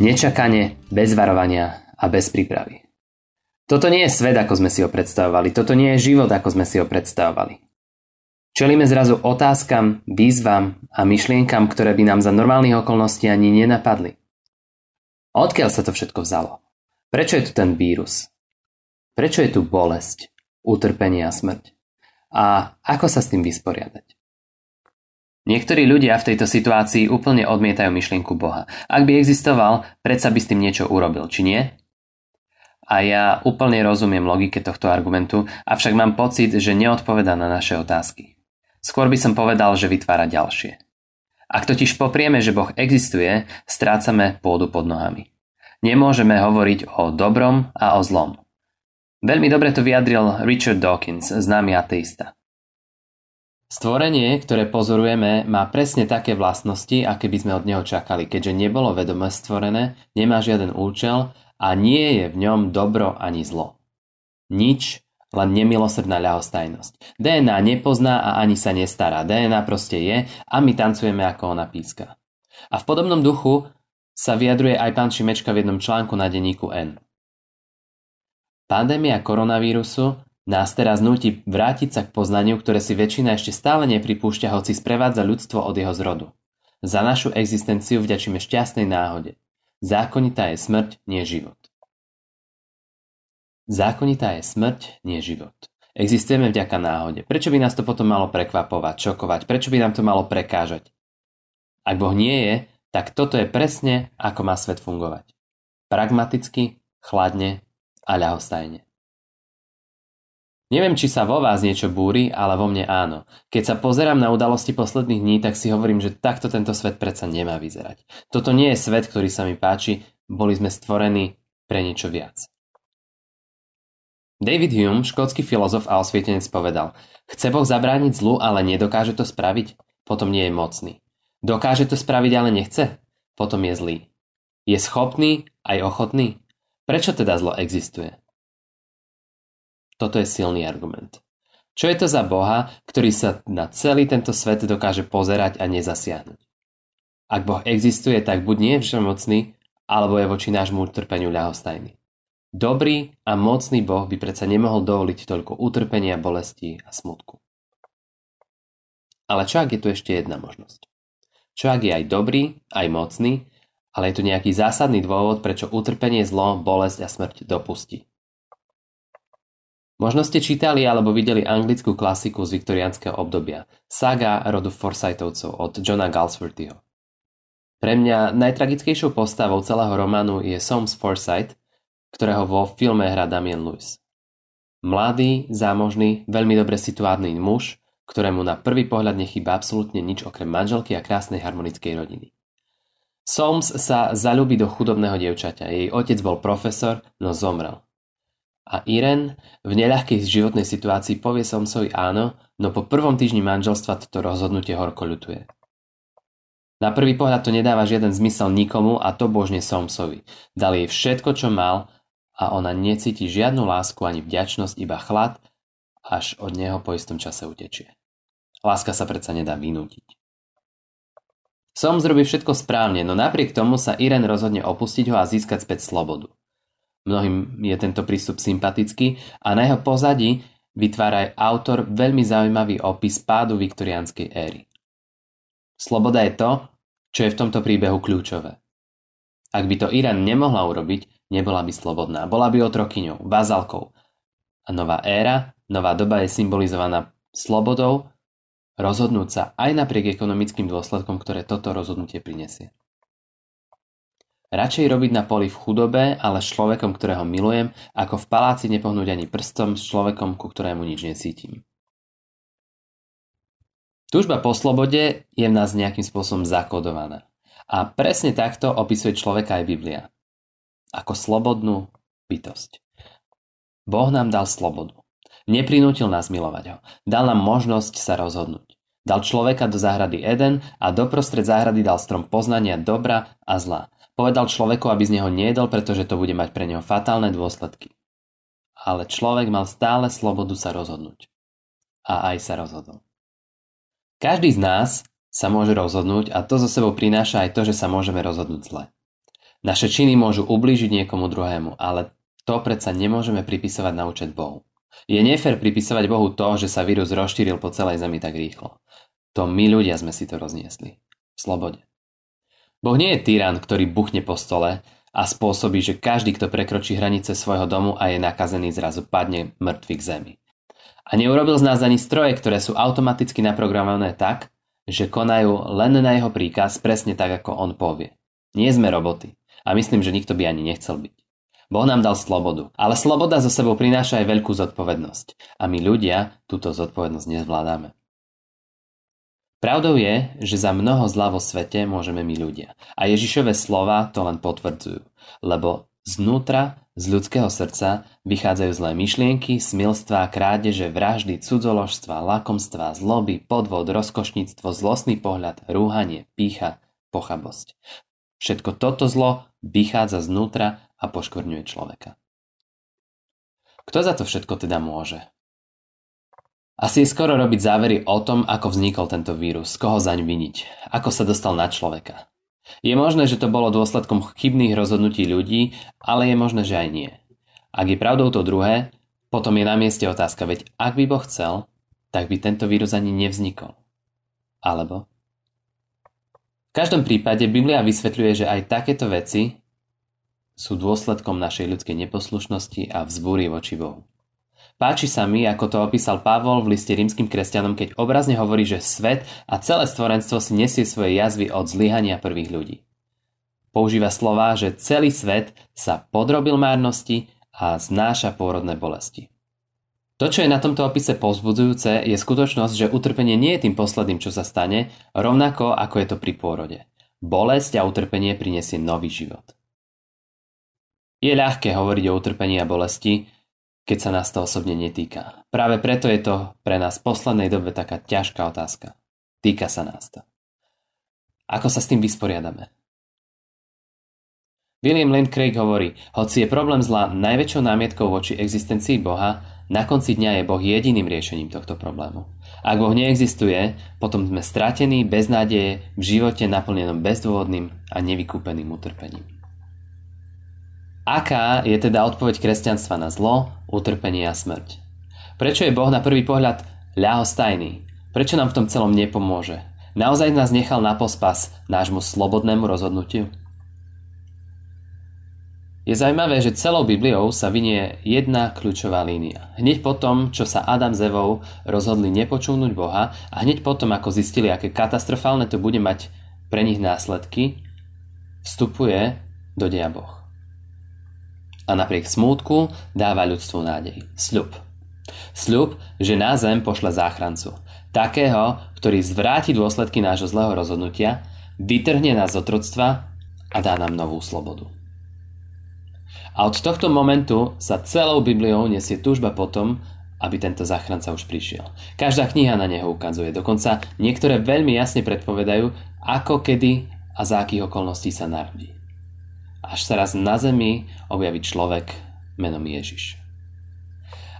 Nečakane, bez varovania a bez prípravy. Toto nie je svet, ako sme si ho predstavovali. Toto nie je život, ako sme si ho predstavovali. Čelíme zrazu otázkam, výzvam a myšlienkam, ktoré by nám za normálnych okolností ani nenapadli. Odkiaľ sa to všetko vzalo? Prečo je tu ten vírus? Prečo je tu bolesť, utrpenie a smrť? A ako sa s tým vysporiadať? Niektorí ľudia v tejto situácii úplne odmietajú myšlienku Boha. Ak by existoval, predsa by s tým niečo urobil, či nie? A ja úplne rozumiem logike tohto argumentu, avšak mám pocit, že neodpoveda na naše otázky. Skôr by som povedal, že vytvára ďalšie. Ak totiž poprieme, že Boh existuje, strácame pôdu pod nohami. Nemôžeme hovoriť o dobrom a o zlom. Veľmi dobre to vyjadril Richard Dawkins, známy ateista. Stvorenie, ktoré pozorujeme, má presne také vlastnosti, aké by sme od neho čakali, keďže nebolo vedome stvorené, nemá žiaden účel a nie je v ňom dobro ani zlo. Nič, len nemilosrdná ľahostajnosť. DNA nepozná a ani sa nestará. DNA proste je a my tancujeme ako ona píska. A v podobnom duchu sa vyjadruje aj pán Šimečka v jednom článku na denníku N. Pandémia koronavírusu nás teraz núti vrátiť sa k poznaniu, ktoré si väčšina ešte stále nepripúšťa, hoci sprevádza ľudstvo od jeho zrodu. Za našu existenciu vďačíme šťastnej náhode. Zákonitá je smrť, nie život. Zákonitá je smrť, nie život. Existujeme vďaka náhode. Prečo by nás to potom malo prekvapovať, šokovať? Prečo by nám to malo prekážať? Ak Boh nie je, tak toto je presne, ako má svet fungovať. Pragmaticky, chladne a ľahostajne. Neviem, či sa vo vás niečo búri, ale vo mne áno. Keď sa pozerám na udalosti posledných dní, tak si hovorím, že takto tento svet predsa nemá vyzerať. Toto nie je svet, ktorý sa mi páči, boli sme stvorení pre niečo viac. David Hume, škótsky filozof a osvietenec povedal, chce Boh zabrániť zlu, ale nedokáže to spraviť, potom nie je mocný. Dokáže to spraviť, ale nechce, potom je zlý. Je schopný aj ochotný? Prečo teda zlo existuje? Toto je silný argument. Čo je to za Boha, ktorý sa na celý tento svet dokáže pozerať a nezasiahnuť? Ak Boh existuje, tak buď nie je všemocný, alebo je voči nášmu utrpeniu ľahostajný. Dobrý a mocný Boh by predsa nemohol dovoliť toľko utrpenia, bolesti a smutku. Ale čo ak je tu ešte jedna možnosť? Čo ak je aj dobrý, aj mocný, ale je tu nejaký zásadný dôvod, prečo utrpenie, zlo, bolesť a smrť dopustí? Možno ste čítali alebo videli anglickú klasiku z viktoriánskeho obdobia Saga rodu Forsythovcov od Johna Galsworthyho. Pre mňa najtragickejšou postavou celého románu je Soms Forsyth, ktorého vo filme hrá Damien Lewis. Mladý, zámožný, veľmi dobre situárny muž, ktorému na prvý pohľad nechýba absolútne nič okrem manželky a krásnej harmonickej rodiny. Soms sa zalúbi do chudobného dievčaťa. Jej otec bol profesor, no zomrel. A Irene v neľahkej životnej situácii povie Somsovi áno, no po prvom týždni manželstva toto rozhodnutie horko ľutuje. Na prvý pohľad to nedáva žiaden zmysel nikomu a to božne Somsovi. Dal jej všetko, čo mal a ona necíti žiadnu lásku ani vďačnosť, iba chlad, až od neho po istom čase utečie. Láska sa predsa nedá vynútiť. Som zrobí všetko správne, no napriek tomu sa Irene rozhodne opustiť ho a získať späť slobodu. Mnohým je tento prístup sympatický a na jeho pozadí vytvára aj autor veľmi zaujímavý opis pádu viktoriánskej éry. Sloboda je to, čo je v tomto príbehu kľúčové. Ak by to Irán nemohla urobiť, nebola by slobodná. Bola by otrokyňou, bazalkou. A nová éra, nová doba je symbolizovaná slobodou rozhodnúť sa aj napriek ekonomickým dôsledkom, ktoré toto rozhodnutie prinesie. Radšej robiť na poli v chudobe, ale s človekom, ktorého milujem, ako v paláci nepohnúť ani prstom s človekom, ku ktorému nič necítim. Túžba po slobode je v nás nejakým spôsobom zakodovaná. A presne takto opisuje človeka aj Biblia. Ako slobodnú bytosť. Boh nám dal slobodu. Neprinútil nás milovať ho. Dal nám možnosť sa rozhodnúť. Dal človeka do záhrady Eden a doprostred záhrady dal strom poznania dobra a zla. Povedal človeku, aby z neho nejedol, pretože to bude mať pre neho fatálne dôsledky. Ale človek mal stále slobodu sa rozhodnúť. A aj sa rozhodol. Každý z nás sa môže rozhodnúť a to zo sebou prináša aj to, že sa môžeme rozhodnúť zle. Naše činy môžu ublížiť niekomu druhému, ale to predsa nemôžeme pripisovať na účet Bohu. Je nefér pripisovať Bohu to, že sa vírus rozšíril po celej Zemi tak rýchlo. To my ľudia sme si to rozniesli. V slobode. Boh nie je tyran, ktorý buchne po stole a spôsobí, že každý, kto prekročí hranice svojho domu a je nakazený, zrazu padne mŕtvy k zemi. A neurobil z nás ani stroje, ktoré sú automaticky naprogramované tak, že konajú len na jeho príkaz presne tak, ako on povie. Nie sme roboty. A myslím, že nikto by ani nechcel byť. Boh nám dal slobodu, ale sloboda zo sebou prináša aj veľkú zodpovednosť. A my ľudia túto zodpovednosť nezvládame. Pravdou je, že za mnoho zla vo svete môžeme my ľudia. A Ježišove slova to len potvrdzujú. Lebo znútra, z ľudského srdca, vychádzajú zlé myšlienky, smilstva, krádeže, vraždy, cudzoložstva, lakomstva, zloby, podvod, rozkošníctvo, zlostný pohľad, rúhanie, pícha, pochabosť. Všetko toto zlo vychádza znútra a poškvrňuje človeka. Kto za to všetko teda môže? Asi je skoro robiť závery o tom, ako vznikol tento vírus, koho zaň viniť, ako sa dostal na človeka. Je možné, že to bolo dôsledkom chybných rozhodnutí ľudí, ale je možné, že aj nie. Ak je pravdou to druhé, potom je na mieste otázka, veď ak by Boh chcel, tak by tento vírus ani nevznikol. Alebo? V každom prípade Biblia vysvetľuje, že aj takéto veci sú dôsledkom našej ľudskej neposlušnosti a vzbúry voči Bohu. Páči sa mi, ako to opísal Pavol v liste rímským kresťanom, keď obrazne hovorí, že svet a celé stvorenstvo si nesie svoje jazvy od zlyhania prvých ľudí. Používa slova, že celý svet sa podrobil márnosti a znáša pôrodné bolesti. To, čo je na tomto opise povzbudzujúce, je skutočnosť, že utrpenie nie je tým posledným, čo sa stane, rovnako ako je to pri pôrode. Bolesť a utrpenie prinesie nový život. Je ľahké hovoriť o utrpení a bolesti, keď sa nás to osobne netýka. Práve preto je to pre nás v poslednej dobe taká ťažká otázka. Týka sa nás to. Ako sa s tým vysporiadame? William Lane Craig hovorí, hoci je problém zla najväčšou námietkou voči existencii Boha, na konci dňa je Boh jediným riešením tohto problému. Ak Boh neexistuje, potom sme stratení, bez nádeje, v živote naplnenom bezdôvodným a nevykúpeným utrpením. Aká je teda odpoveď kresťanstva na zlo, utrpenie a smrť? Prečo je Boh na prvý pohľad ľahostajný? Prečo nám v tom celom nepomôže? Naozaj nás nechal na pospas nášmu slobodnému rozhodnutiu? Je zaujímavé, že celou Bibliou sa vynie jedna kľúčová línia. Hneď po tom, čo sa Adam s Evou rozhodli nepočúvnuť Boha a hneď potom, ako zistili, aké katastrofálne to bude mať pre nich následky, vstupuje do deja Boh a napriek smútku dáva ľudstvu nádej. Sľub. Sľub, že na zem pošle záchrancu. Takého, ktorý zvráti dôsledky nášho zlého rozhodnutia, vytrhne nás z otroctva a dá nám novú slobodu. A od tohto momentu sa celou Bibliou nesie túžba potom, aby tento záchranca už prišiel. Každá kniha na neho ukazuje, dokonca niektoré veľmi jasne predpovedajú, ako, kedy a za akých okolností sa narodí až sa raz na zemi objaví človek menom Ježiš.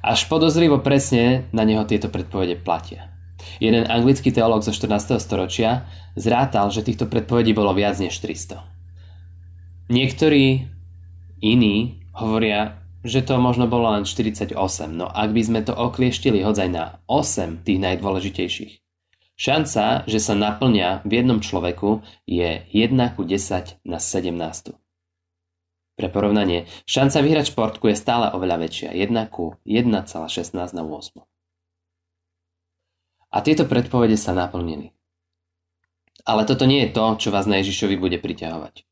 Až podozrivo presne na neho tieto predpovede platia. Jeden anglický teológ zo 14. storočia zrátal, že týchto predpovedí bolo viac než 300. Niektorí iní hovoria, že to možno bolo len 48, no ak by sme to oklieštili hodzaj na 8 tých najdôležitejších, šanca, že sa naplňa v jednom človeku je 1 ku 10 na 17. Pre porovnanie, šanca vyhrať športku je stále oveľa väčšia, 1 ku 1,16 na 8. A tieto predpovede sa naplnili. Ale toto nie je to, čo vás na Ježišovi bude priťahovať.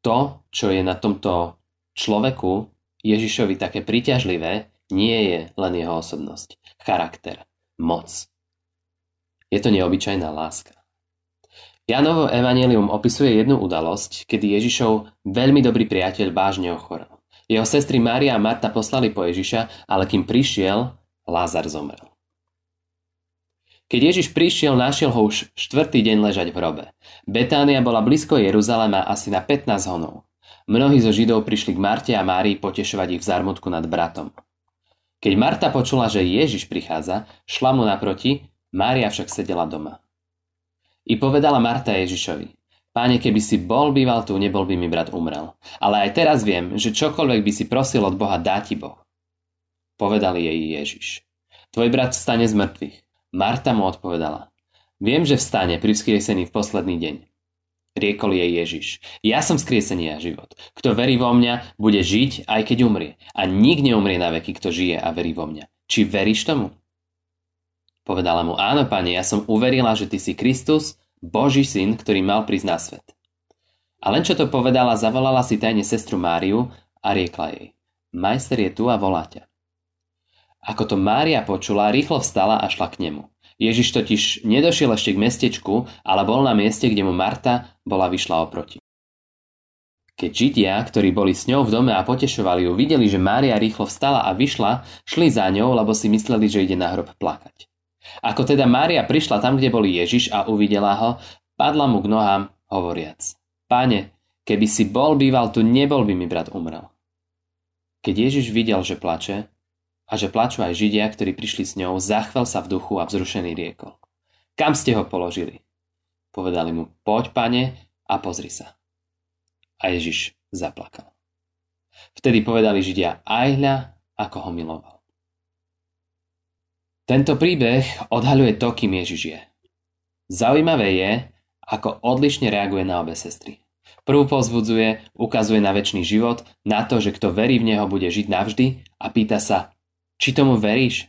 To, čo je na tomto človeku Ježišovi také príťažlivé, nie je len jeho osobnosť, charakter, moc. Je to neobyčajná láska. Janovo evanelium opisuje jednu udalosť, kedy Ježišov veľmi dobrý priateľ vážne ochorel. Jeho sestry Mária a Marta poslali po Ježiša, ale kým prišiel, Lázar zomrel. Keď Ježiš prišiel, našiel ho už štvrtý deň ležať v hrobe. Betánia bola blízko Jeruzalema asi na 15 honov. Mnohí zo Židov prišli k Marte a Márii potešovať ich v zármutku nad bratom. Keď Marta počula, že Ježiš prichádza, šla mu naproti, Mária však sedela doma. I povedala Marta Ježišovi, Páne, keby si bol býval tu, nebol by mi brat umrel. Ale aj teraz viem, že čokoľvek by si prosil od Boha, dá ti Boh. Povedal jej Ježiš. Tvoj brat vstane z mŕtvych. Marta mu odpovedala. Viem, že vstane pri vzkriesení v posledný deň. Riekol jej Ježiš. Ja som skriesenie a život. Kto verí vo mňa, bude žiť, aj keď umrie. A nik neumrie na veky, kto žije a verí vo mňa. Či veríš tomu? Povedala mu, áno, pane, ja som uverila, že ty si Kristus, Boží syn, ktorý mal prísť na svet. A len čo to povedala, zavolala si tajne sestru Máriu a riekla jej. Majster je tu a volá ťa. Ako to Mária počula, rýchlo vstala a šla k nemu. Ježiš totiž nedošiel ešte k mestečku, ale bol na mieste, kde mu Marta bola vyšla oproti. Keď Židia, ktorí boli s ňou v dome a potešovali ju, videli, že Mária rýchlo vstala a vyšla, šli za ňou, lebo si mysleli, že ide na hrob plakať. Ako teda Mária prišla tam, kde bol Ježiš a uvidela ho, padla mu k nohám, hovoriac. Pane, keby si bol býval tu, nebol by mi brat umrel. Keď Ježiš videl, že plače, a že plačú aj Židia, ktorí prišli s ňou, zachvel sa v duchu a vzrušený riekol. Kam ste ho položili? Povedali mu, poď pane a pozri sa. A Ježiš zaplakal. Vtedy povedali Židia, aj hľa, ako ho miloval. Tento príbeh odhaľuje to, kým Ježiš je. Zaujímavé je, ako odlišne reaguje na obe sestry. Prvú pozbudzuje, ukazuje na väčší život, na to, že kto verí v Neho bude žiť navždy a pýta sa, či tomu veríš?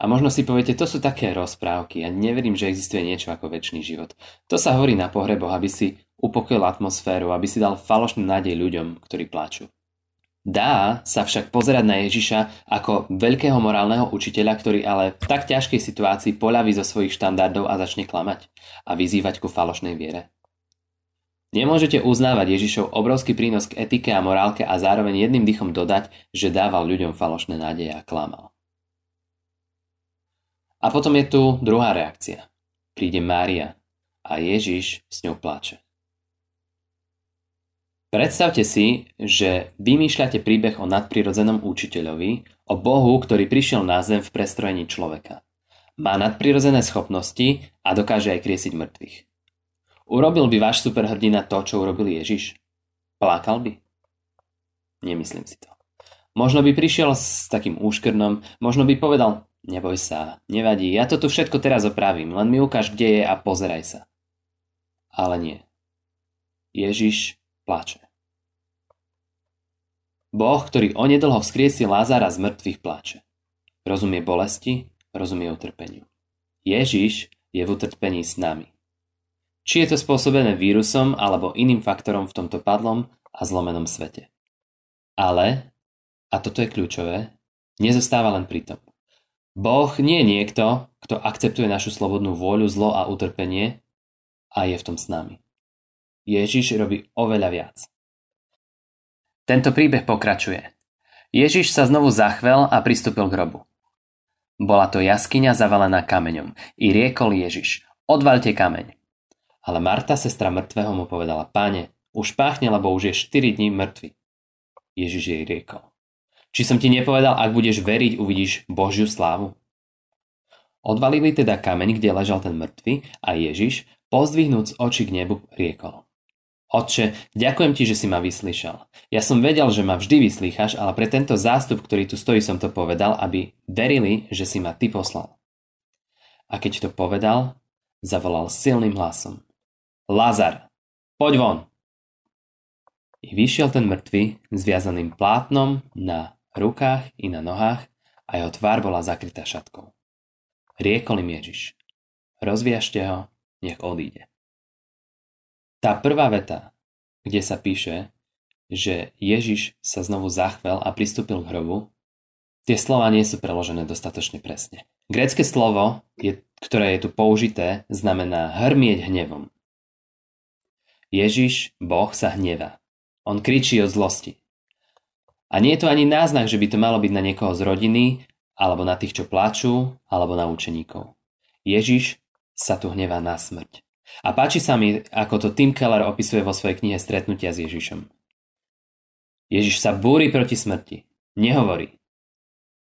A možno si poviete, to sú také rozprávky ja neverím, že existuje niečo ako väčší život. To sa hovorí na pohreboch, aby si upokojil atmosféru, aby si dal falošnú nádej ľuďom, ktorí plačú. Dá sa však pozerať na Ježiša ako veľkého morálneho učiteľa, ktorý ale v tak ťažkej situácii poľaví zo svojich štandardov a začne klamať a vyzývať ku falošnej viere. Nemôžete uznávať Ježišov obrovský prínos k etike a morálke a zároveň jedným dychom dodať, že dával ľuďom falošné nádeje a klamal. A potom je tu druhá reakcia. Príde Mária a Ježiš s ňou pláče. Predstavte si, že vymýšľate príbeh o nadprirodzenom učiteľovi, o Bohu, ktorý prišiel na zem v prestrojení človeka. Má nadprirodzené schopnosti a dokáže aj kriesiť mŕtvych. Urobil by váš superhrdina to, čo urobil Ježiš? Plakal by? Nemyslím si to. Možno by prišiel s takým úškrnom, možno by povedal, neboj sa, nevadí, ja to tu všetko teraz opravím, len mi ukáž, kde je a pozeraj sa. Ale nie. Ježiš plače. Boh, ktorý onedlho vzkriesil Lázára z mŕtvych, plače. Rozumie bolesti, rozumie utrpeniu. Ježiš je v utrpení s nami. Či je to spôsobené vírusom alebo iným faktorom v tomto padlom a zlomenom svete. Ale, a toto je kľúčové, nezostáva len pri tom. Boh nie je niekto, kto akceptuje našu slobodnú vôľu, zlo a utrpenie a je v tom s nami. Ježiš robí oveľa viac. Tento príbeh pokračuje. Ježiš sa znovu zachvel a pristúpil k hrobu. Bola to jaskyňa zavalená kameňom. I riekol Ježiš, odvalte kameň. Ale Marta, sestra mŕtvého, mu povedala, páne, už páchne, lebo už je 4 dní mŕtvy. Ježiš jej riekol. Či som ti nepovedal, ak budeš veriť, uvidíš Božiu slávu? Odvalili teda kameň, kde ležal ten mŕtvy a Ježiš, pozdvihnúc oči k nebu, riekol. Otče, ďakujem ti, že si ma vyslyšal. Ja som vedel, že ma vždy vyslýchaš, ale pre tento zástup, ktorý tu stojí, som to povedal, aby verili, že si ma ty poslal. A keď to povedal, zavolal silným hlasom. Lazar, poď von! I vyšiel ten mŕtvy zviazaným plátnom na rukách i na nohách a jeho tvár bola zakrytá šatkou. Riekol im Ježiš, rozviažte ho, nech odíde. Tá prvá veta, kde sa píše, že Ježiš sa znovu zachvel a pristúpil k hrobu, tie slova nie sú preložené dostatočne presne. Grécke slovo, je, ktoré je tu použité, znamená hrmieť hnevom. Ježiš, Boh, sa hnevá. On kričí od zlosti. A nie je to ani náznak, že by to malo byť na niekoho z rodiny, alebo na tých, čo plačú, alebo na učeníkov. Ježiš sa tu hnevá na smrť. A páči sa mi, ako to Tim Keller opisuje vo svojej knihe Stretnutia s Ježišom. Ježiš sa búri proti smrti. Nehovorí.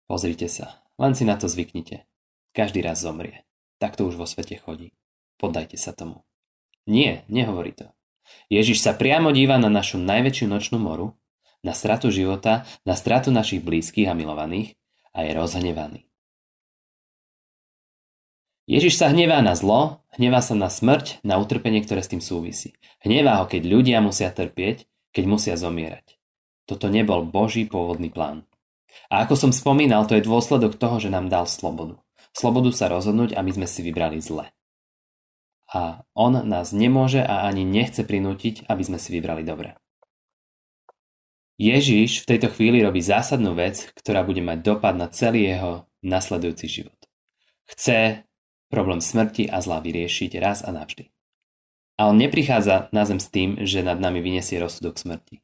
Pozrite sa, len si na to zvyknite. Každý raz zomrie. Tak to už vo svete chodí. Poddajte sa tomu. Nie, nehovorí to. Ježiš sa priamo díva na našu najväčšiu nočnú moru, na stratu života, na stratu našich blízkych a milovaných a je rozhnevaný. Ježiš sa hnevá na zlo, hnevá sa na smrť, na utrpenie, ktoré s tým súvisí. Hnevá ho, keď ľudia musia trpieť, keď musia zomierať. Toto nebol Boží pôvodný plán. A ako som spomínal, to je dôsledok toho, že nám dal slobodu. Slobodu sa rozhodnúť a my sme si vybrali zle a on nás nemôže a ani nechce prinútiť, aby sme si vybrali dobre. Ježiš v tejto chvíli robí zásadnú vec, ktorá bude mať dopad na celý jeho nasledujúci život. Chce problém smrti a zla vyriešiť raz a navždy. A on neprichádza na zem s tým, že nad nami vyniesie rozsudok smrti.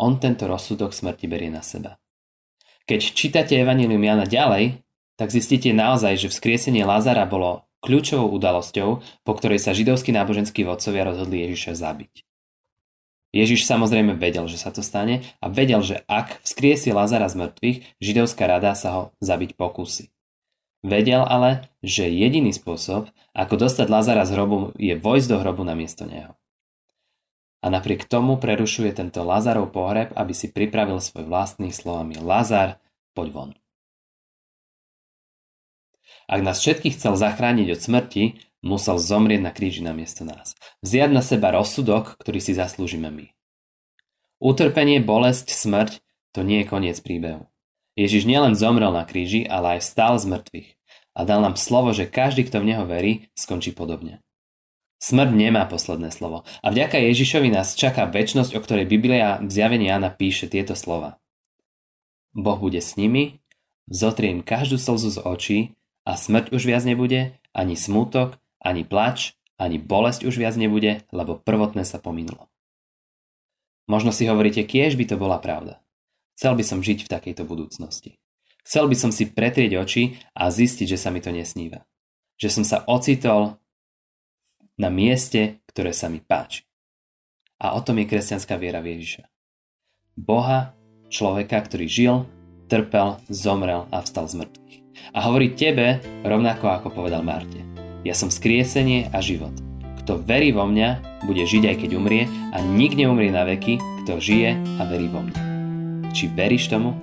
On tento rozsudok smrti berie na seba. Keď čítate Evangelium Jana ďalej, tak zistíte naozaj, že vzkriesenie Lázara bolo kľúčovou udalosťou, po ktorej sa židovskí náboženskí vodcovia rozhodli Ježiša zabiť. Ježiš samozrejme vedel, že sa to stane a vedel, že ak vzkriesi Lazara z mŕtvych, židovská rada sa ho zabiť pokusí. Vedel ale, že jediný spôsob, ako dostať Lazara z hrobu, je vojsť do hrobu na miesto neho. A napriek tomu prerušuje tento Lazarov pohreb, aby si pripravil svoj vlastný slovami Lazar, poď von. Ak nás všetkých chcel zachrániť od smrti, musel zomrieť na kríži na miesto nás. Vziať na seba rozsudok, ktorý si zaslúžime my. Utrpenie, bolesť, smrť, to nie je koniec príbehu. Ježiš nielen zomrel na kríži, ale aj vstal z mŕtvych a dal nám slovo, že každý, kto v Neho verí, skončí podobne. Smrť nemá posledné slovo a vďaka Ježišovi nás čaká väčnosť, o ktorej Biblia v zjavení Jana píše tieto slova. Boh bude s nimi, zotriem každú slzu z očí a smrť už viac nebude, ani smútok, ani plač, ani bolesť už viac nebude, lebo prvotné sa pominulo. Možno si hovoríte, kiež by to bola pravda. Chcel by som žiť v takejto budúcnosti. Chcel by som si pretrieť oči a zistiť, že sa mi to nesníva. Že som sa ocitol na mieste, ktoré sa mi páči. A o tom je kresťanská viera v Ježiša. Boha, človeka, ktorý žil, trpel, zomrel a vstal z mŕtvych. A hovorí tebe rovnako ako povedal Marte. Ja som skriesenie a život. Kto verí vo mňa, bude žiť aj keď umrie a nik neumrie na veky, kto žije a verí vo mňa. Či veríš tomu?